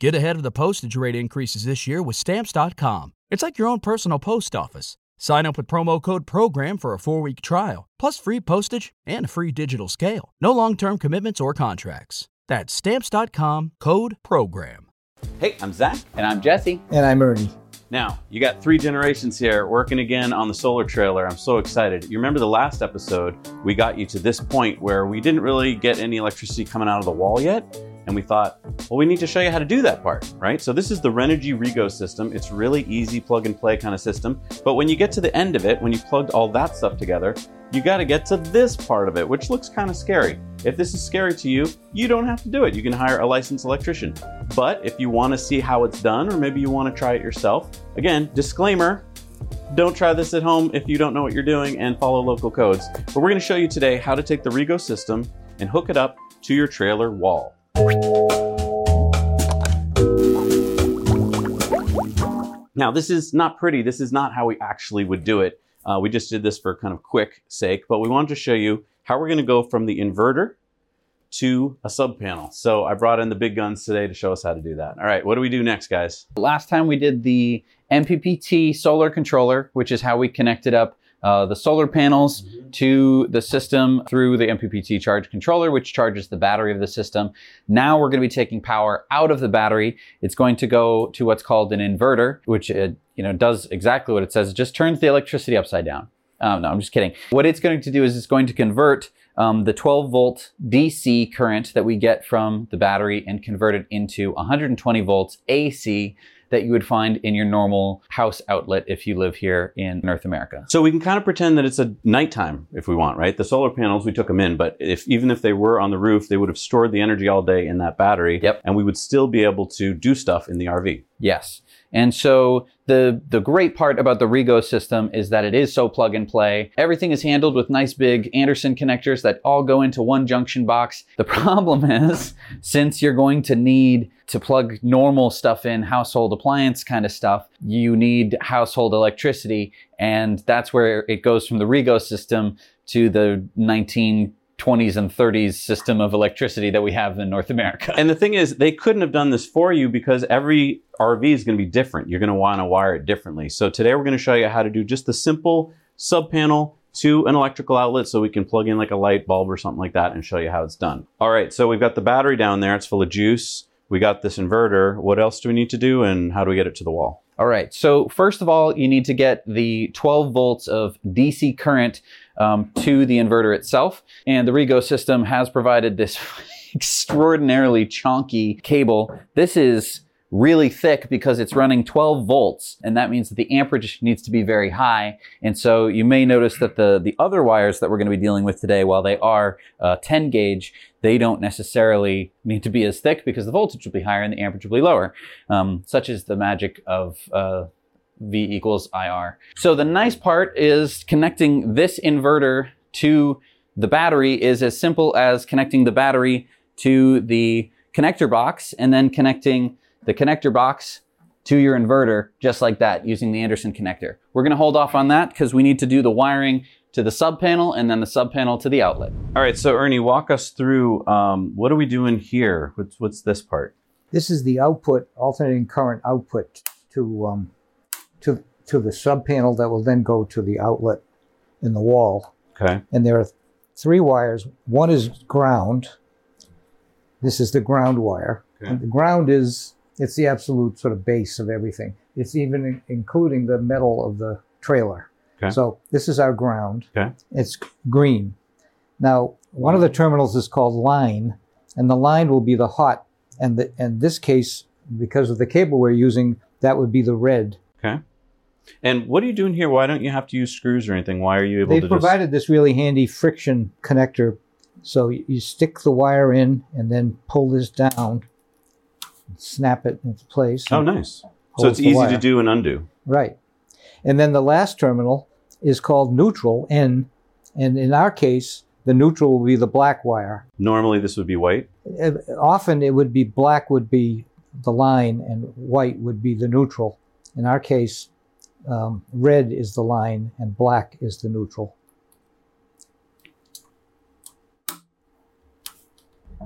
Get ahead of the postage rate increases this year with Stamps.com. It's like your own personal post office. Sign up with promo code PROGRAM for a four week trial, plus free postage and a free digital scale. No long term commitments or contracts. That's Stamps.com code PROGRAM. Hey, I'm Zach. And I'm Jesse. And I'm Ernie. Now, you got three generations here working again on the solar trailer. I'm so excited. You remember the last episode, we got you to this point where we didn't really get any electricity coming out of the wall yet. And we thought, well, we need to show you how to do that part, right? So this is the Renogy Rego system. It's really easy plug and play kind of system. But when you get to the end of it, when you plugged all that stuff together, you got to get to this part of it, which looks kind of scary. If this is scary to you, you don't have to do it. You can hire a licensed electrician. But if you want to see how it's done, or maybe you want to try it yourself, again, disclaimer, don't try this at home if you don't know what you're doing and follow local codes. But we're going to show you today how to take the Rego system and hook it up to your trailer wall. Now, this is not pretty. This is not how we actually would do it. Uh, we just did this for kind of quick sake, but we wanted to show you how we're going to go from the inverter to a sub panel. So I brought in the big guns today to show us how to do that. All right, what do we do next, guys? Last time we did the MPPT solar controller, which is how we connected up uh, the solar panels mm-hmm. to the system through the MPPT charge controller, which charges the battery of the system. Now we're going to be taking power out of the battery. It's going to go to what's called an inverter, which it, you know does exactly what it says. It just turns the electricity upside down. Um, no, I'm just kidding. What it's going to do is it's going to convert um, the 12 volt DC current that we get from the battery and convert it into 120 volts AC that you would find in your normal house outlet if you live here in North America. So we can kind of pretend that it's a nighttime if we want, right? The solar panels, we took them in, but if even if they were on the roof, they would have stored the energy all day in that battery. Yep. And we would still be able to do stuff in the RV. Yes. And so the, the great part about the Rego system is that it is so plug and play. Everything is handled with nice big Anderson connectors that all go into one junction box. The problem is, since you're going to need to plug normal stuff in, household appliance kind of stuff, you need household electricity. And that's where it goes from the Rego system to the 19 20s and 30s system of electricity that we have in North America. And the thing is, they couldn't have done this for you because every RV is going to be different. You're going to want to wire it differently. So today we're going to show you how to do just the simple sub panel to an electrical outlet so we can plug in like a light bulb or something like that and show you how it's done. All right, so we've got the battery down there. It's full of juice. We got this inverter. What else do we need to do and how do we get it to the wall? All right, so first of all, you need to get the 12 volts of DC current um, to the inverter itself. And the Rego system has provided this extraordinarily chonky cable. This is really thick because it's running 12 volts and that means that the amperage needs to be very high and so you may notice that the the other wires that we're going to be dealing with today while they are uh, 10 gauge they don't necessarily need to be as thick because the voltage will be higher and the amperage will be lower um, such is the magic of uh, V equals IR. So the nice part is connecting this inverter to the battery is as simple as connecting the battery to the connector box and then connecting the connector box to your inverter just like that using the Anderson connector. We're going to hold off on that because we need to do the wiring to the sub panel and then the sub panel to the outlet. All right, so Ernie, walk us through um, what are we doing here? What's, what's this part? This is the output, alternating current output to um, to to the sub panel that will then go to the outlet in the wall. Okay. And there are three wires. One is ground. This is the ground wire. Okay. And the ground is it's the absolute sort of base of everything. It's even in, including the metal of the trailer. Okay. So this is our ground. Okay. It's green. Now, one of the terminals is called line, and the line will be the hot. And the, in this case, because of the cable we're using, that would be the red. Okay. And what are you doing here? Why don't you have to use screws or anything? Why are you able They've to provided just... this really handy friction connector. So you stick the wire in and then pull this down, snap it into place. Oh, nice. So it's easy to do and undo. Right. And then the last terminal is called neutral, N. And in our case, the neutral will be the black wire. Normally this would be white? Often it would be black would be the line and white would be the neutral. In our case, um, red is the line and black is the neutral.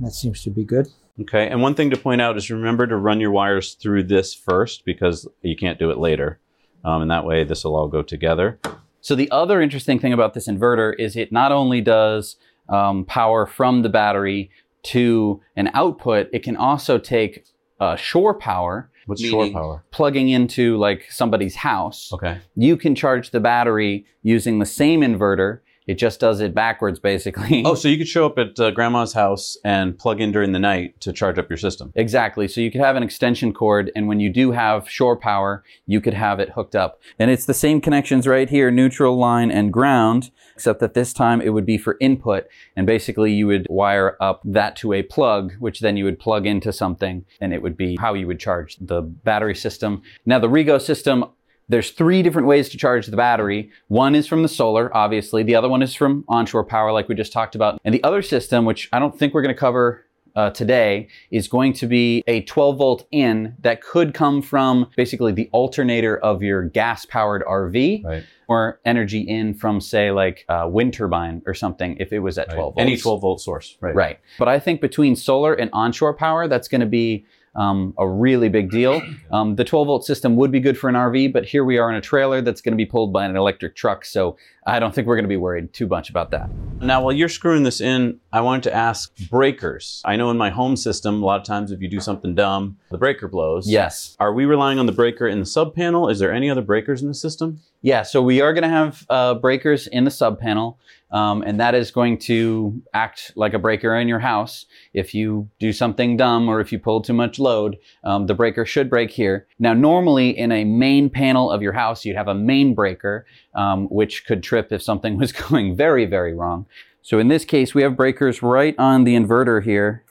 That seems to be good. Okay. And one thing to point out is remember to run your wires through this first because you can't do it later. Um, and that way this will all go together. So the other interesting thing about this inverter is it not only does um, power from the battery to an output, it can also take uh, shore power. What's shore power? Plugging into like somebody's house. Okay. You can charge the battery using the same inverter. It just does it backwards, basically. Oh, so you could show up at uh, grandma's house and plug in during the night to charge up your system. Exactly. So you could have an extension cord, and when you do have shore power, you could have it hooked up. And it's the same connections right here neutral line and ground, except that this time it would be for input. And basically, you would wire up that to a plug, which then you would plug into something, and it would be how you would charge the battery system. Now, the Rego system there's three different ways to charge the battery. One is from the solar, obviously. The other one is from onshore power, like we just talked about. And the other system, which I don't think we're going to cover uh, today, is going to be a 12 volt in that could come from basically the alternator of your gas powered RV. Right. Or energy in from, say, like a wind turbine or something, if it was at 12 volts. Any 12 volt source. Right. Right. But I think between solar and onshore power, that's going to be um, a really big deal. Um, the 12 volt system would be good for an RV, but here we are in a trailer that's going to be pulled by an electric truck. So I don't think we're going to be worried too much about that. Now, while you're screwing this in, I wanted to ask breakers. I know in my home system, a lot of times if you do something dumb, the breaker blows. Yes. Are we relying on the breaker in the sub panel? Is there any other breakers in the system? Yeah, so we are going to have uh, breakers in the sub panel, um, and that is going to act like a breaker in your house. If you do something dumb or if you pull too much load, um, the breaker should break here. Now, normally in a main panel of your house, you'd have a main breaker, um, which could trip if something was going very, very wrong. So in this case, we have breakers right on the inverter here.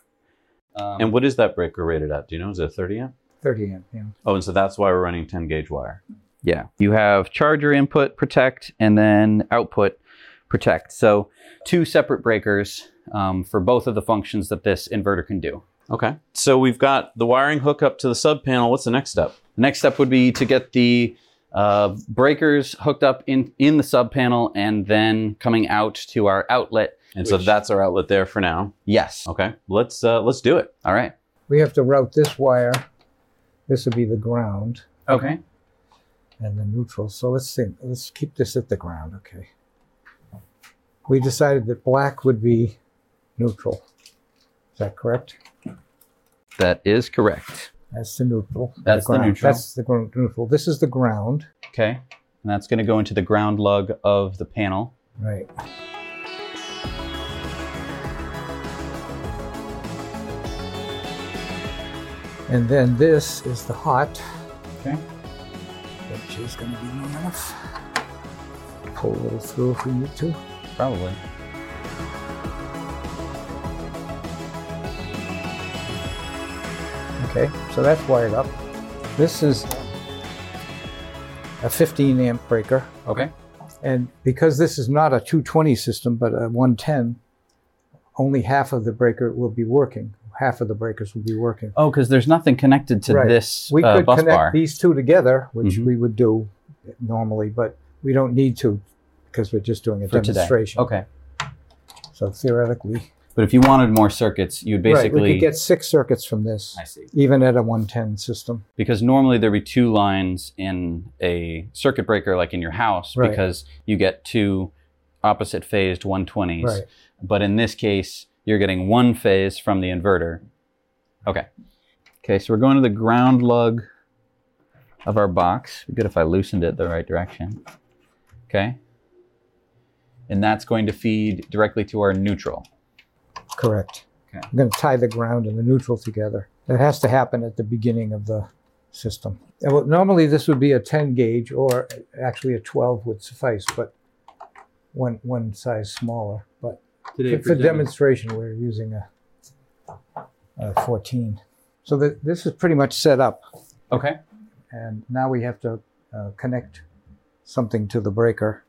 Um, And what is that breaker rated at? Do you know? Is it a 30 amp? 30 amp, yeah. Oh, and so that's why we're running 10 gauge wire. Yeah. You have charger input protect and then output protect. So two separate breakers um, for both of the functions that this inverter can do. Okay. So we've got the wiring hookup to the sub panel. What's the next step? The next step would be to get the uh, breakers hooked up in, in the sub panel and then coming out to our outlet. And so Which- that's our outlet there for now. Yes. Okay. Let's uh, let's do it. All right. We have to route this wire. This would be the ground Okay. and the neutral. So let's think. Let's keep this at the ground. Okay. We decided that black would be neutral. Is that correct? That is correct. That's the neutral. That's the ground. neutral. That's the neutral. This is the ground. Okay. And that's going to go into the ground lug of the panel. Right. And then this is the hot, Okay. which is going to be long enough. Pull a little through if we need to. Probably. Okay, so that's wired up. This is a 15 amp breaker. Okay. And because this is not a 220 system, but a 110, only half of the breaker will be working. Half of the breakers will be working. Oh, because there's nothing connected to Right. this We uh, could connect bar. these two together, which Mhm. we would do normally, but we don't need to because we're just doing a for today. demonstration. Okay. So theoretically, But if you wanted more circuits, you'd basically right, basically. we could get six circuits from this, I see. even at a 110 system. Because normally there'd be two lines in a circuit breaker, like in your house, Right. because you get two opposite phased 120s. Right. But in this case, you're getting one phase from the inverter. Okay. Okay, so we're going to the ground lug of our box. Be good if I loosened it the right direction. Okay. And that's going to feed directly to our neutral. Correct. Okay. I'm going to tie the ground and the neutral together. That has to happen at the beginning of the system. Well, normally this would be a 10 gauge, or actually a 12 would suffice, but one one size smaller. But for, for demonstration, we're using a, a 14. So that this is pretty much set up, Okay. and now we have to uh, connect something to the breaker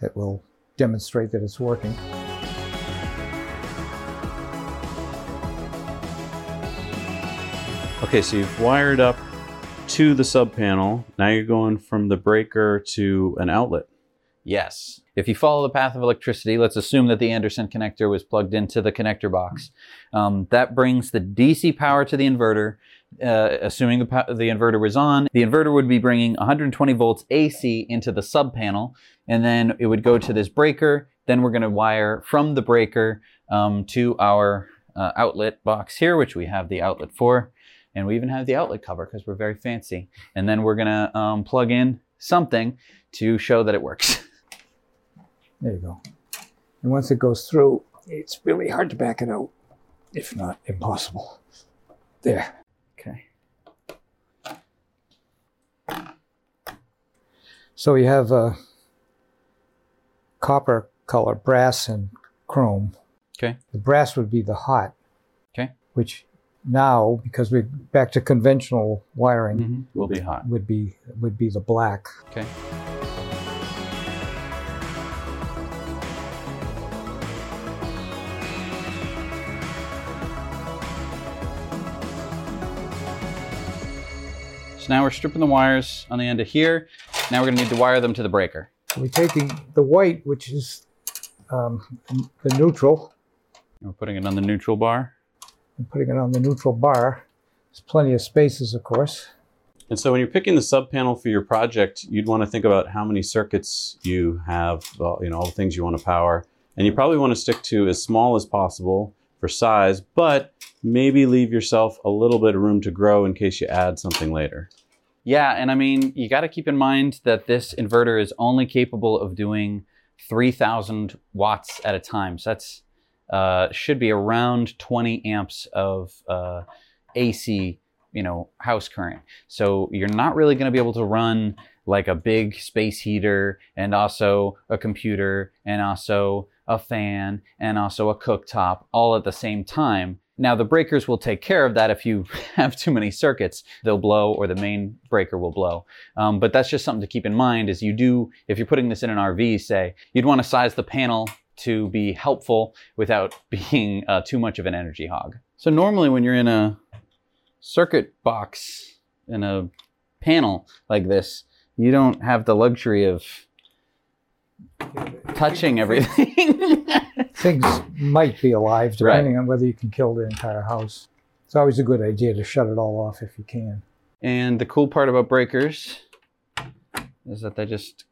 that will demonstrate that it's working. Okay, so you've wired up to the sub panel. Now you're going from the breaker to an outlet. Yes. If you follow the path of electricity, let's assume that the Anderson connector was plugged into the connector box. Um, that brings the DC power to the inverter. Uh, assuming the, the inverter was on, the inverter would be bringing 120 volts AC into the sub panel, and then it would go to this breaker. Then we're going to wire from the breaker um, to our uh, outlet box here, which we have the outlet for, and we even have the outlet cover because we're very fancy. And then we're going to um, plug in something to show that it works. There you go. And once it goes through, it's really hard to back it out, if not impossible. There. Okay. So you have a copper color, brass and chrome. Okay. The brass would be the hot. Okay. Which now, because we're back to conventional wiring, Mm-hmm. Will be hot. would be would be the black. Okay. So now we're stripping the wires on the end of here. Now we're gonna need to wire them to the breaker. We're taking the white, which is um, the neutral, And we're putting it on the neutral bar. And putting it on the neutral bar. There's plenty of spaces, of course. And so when you're picking the sub panel for your project, you'd want to think about how many circuits you have, well, you know, all the things you want to power. And you probably want to stick to as small as possible for size, but maybe leave yourself a little bit of room to grow in case you add something later. Yeah, and I mean, you got to keep in mind that this inverter is only capable of doing 3,000 watts at a time. So that's uh, should be around 20 amps of uh, AC, you know, house current. So you're not really going to be able to run like a big space heater and also a computer and also a fan and also a cooktop all at the same time. Now, the breakers will take care of that if you have too many circuits. They'll blow or the main breaker will blow. Um, but that's just something to keep in mind is you do, if you're putting this in an RV, say, you'd want to size the panel to be helpful without being uh, too much of an energy hog. So normally when you're in a circuit box in a panel like this, you don't have the luxury of touching everything. Things might be alive, depending on whether you can kill the entire house. It's always a good idea to shut it all off if you can. And the cool part about breakers is that they just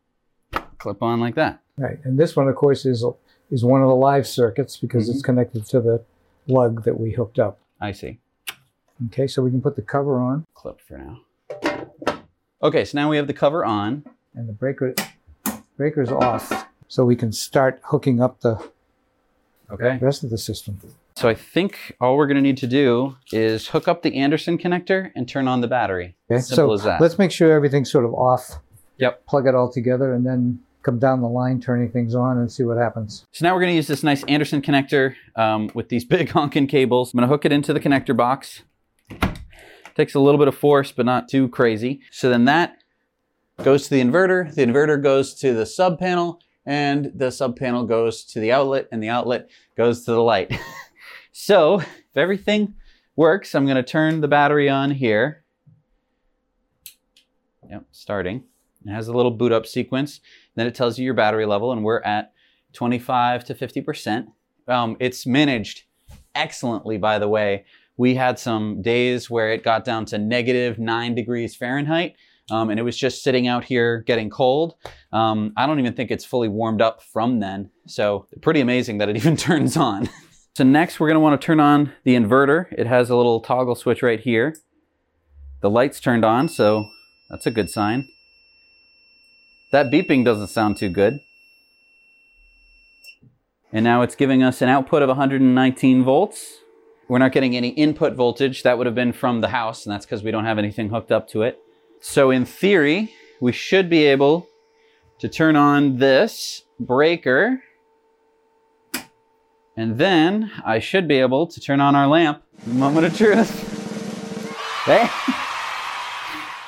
clip on like that. Right, and this one, of course, is is one of the live circuits because it's mm-hmm. connected to the lug that we hooked up. I see. Okay, so we can put the cover on, Clip for now. Okay, so now we have the cover on. and the breaker breaker's off, so we can start hooking up the Okay. rest of the system. So I think all we're going to need to do is hook up the Anderson connector and turn on the battery. Okay, Simple so as that. let's make sure everything's sort of off. Yep. Plug it all together, and then come down the line, turning things on, and see what happens. So now we're going to use this nice Anderson connector um, with these big honking cables. I'm going to hook it into the connector box. Takes a little bit of force, but not too crazy. So then that goes to the inverter. The inverter goes to the sub panel, and the sub panel goes to the outlet, and the outlet goes to the light. so if everything works, I'm going to turn the battery on here. Yep, starting. It has a little boot up sequence. Then it tells you your battery level, and we're at 25 to 50%. Um, it's managed excellently, by the way. We had some days where it got down to negative nine degrees Fahrenheit, um, and it was just sitting out here getting cold. Um, I don't even think it's fully warmed up from then. So, pretty amazing that it even turns on. so, next, we're going to want to turn on the inverter. It has a little toggle switch right here. The light's turned on, so that's a good sign. That beeping doesn't sound too good. And now it's giving us an output of 119 volts. We're not getting any input voltage. That would have been from the house, and that's because we don't have anything hooked up to it. So in theory, we should be able to turn on this breaker. And then I should be able to turn on our lamp. Moment of truth. Hey.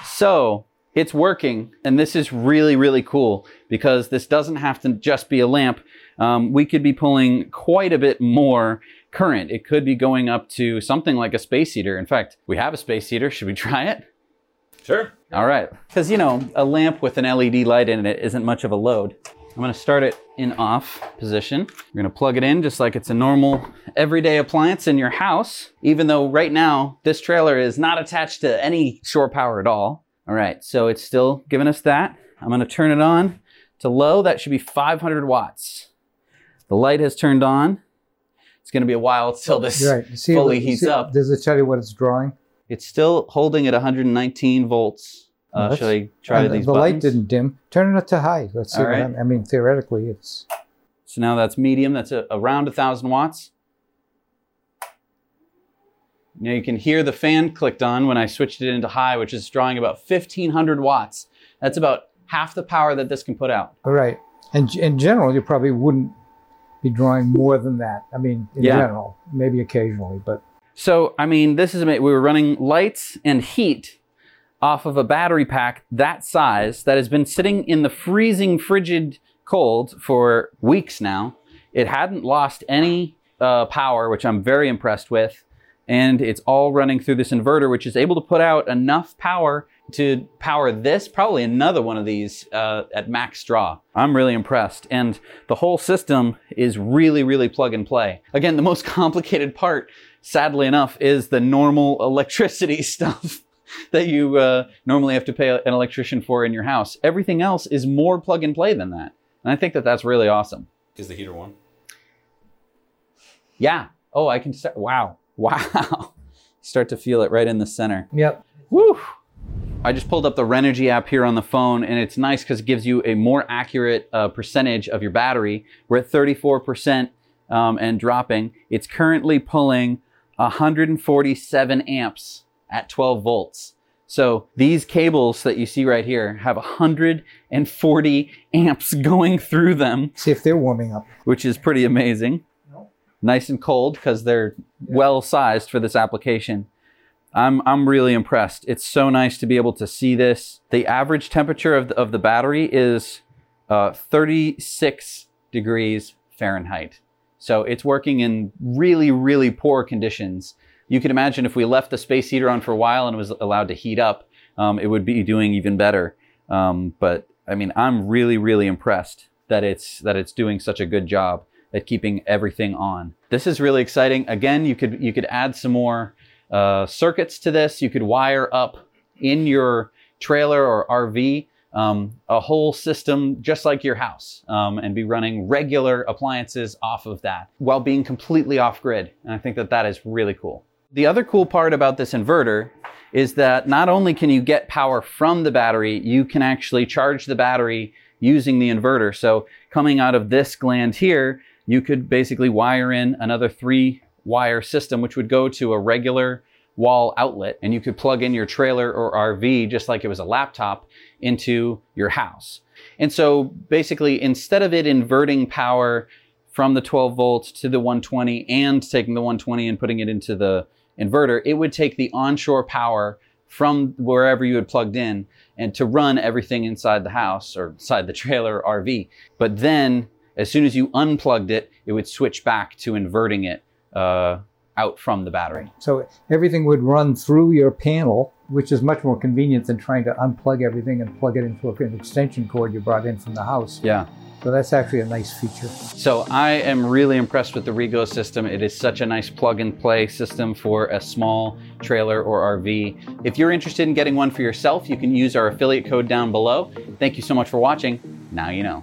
So it's working, and this is really, really cool because this doesn't have to just be a lamp. Um, we could be pulling quite a bit more current. It could be going up to something like a space heater. In fact, we have a space heater. Should we try it? Sure. All right. Because, you know, a lamp with an LED light in it isn't much of a load. I'm gonna start it in off position. We're gonna plug it in just like it's a normal everyday appliance in your house, even though right now this trailer is not attached to any shore power at all. All right, so it's still giving us that. I'm gonna turn it on to low. That should be 500 watts. The light has turned on. It's gonna be a while until this Right. See, fully see- heats up. Does it tell you what it's drawing? It's still holding at 119 volts. Uh, that's- should I try the- these the light didn't dim. Turn it up to high. Let's see. Right. I mean, theoretically, it's So now that's medium. That's a, around 1,000 watts. Now you can hear the fan clicked on when I switched it into high, which is drawing about 1,500 watts. That's about half the power that this can put out. all right. And in general, you probably wouldn't be drawing more than that. I mean, in Yeah. general, maybe occasionally, but So, I mean, this is. We were running lights and heat off of a battery pack that size that has been sitting in the freezing, frigid cold for weeks now. It hadn't lost any uh, power, which I'm very impressed with. And it's all running through this inverter, which is able to put out enough power to power this, probably another one of these uh, at max draw. I'm really impressed. And the whole system is really, really plug and play. Again, the most complicated part, sadly enough, is the normal electricity stuff that you uh, normally have to pay an electrician for in your house. Everything else is more plug and play than that. And I think that that's really awesome. Is the heater on? Yeah. Oh, I can start. Wow. Wow. Start to feel it right in the center. yep. Woo! I just pulled up the Renogy app here on the phone, and it's nice because it gives you a more accurate uh, percentage of your battery. We're at 34% um, and dropping. It's currently pulling 147 amps at 12 volts. So these cables that you see right here have 140 amps going through them See if they're warming up. which is pretty amazing. Nice and cold because they're well sized for this application. I'm, I'm really impressed. It's so nice to be able to see this. The average temperature of the, of the battery is uh, 36 degrees Fahrenheit. So it's working in really, really poor conditions. You can imagine if we left the space heater on for a while and it was allowed to heat up, um, it would be doing even better. Um, but I mean, I'm really, really impressed that it's that it's doing such a good job at keeping everything on. This is really exciting. Again, you could you could add some more uh, circuits to this. You could wire up in your trailer or RV um, a whole system just like your house um, and be running regular appliances off of that while being completely off grid. And I think that that is really cool. The other cool part about this inverter is that not only can you get power from the battery, you can actually charge the battery using the inverter. So coming out of this gland here, you could basically wire in another three wire system, which would go to a regular wall outlet, and you could plug in your trailer or RV just like it was a laptop into your house. And so basically, instead of it inverting power from the 12 volts to the 120 and taking the 120 and putting it into the inverter, it would take the onshore power from wherever you had plugged in and to run everything inside the house or inside the trailer or RV. But then, as soon as you unplugged it, it would switch back to inverting it uh, out from the battery. So everything would run through your panel, which is much more convenient than trying to unplug everything and plug it into an extension cord you brought in from the house. Yeah. So that's actually a nice feature. So I am really impressed with the Rego system. It is such a nice plug and play system for a small trailer or RV. If you're interested in getting one for yourself, you can use our affiliate code down below. Thank you so much for watching. Now you know.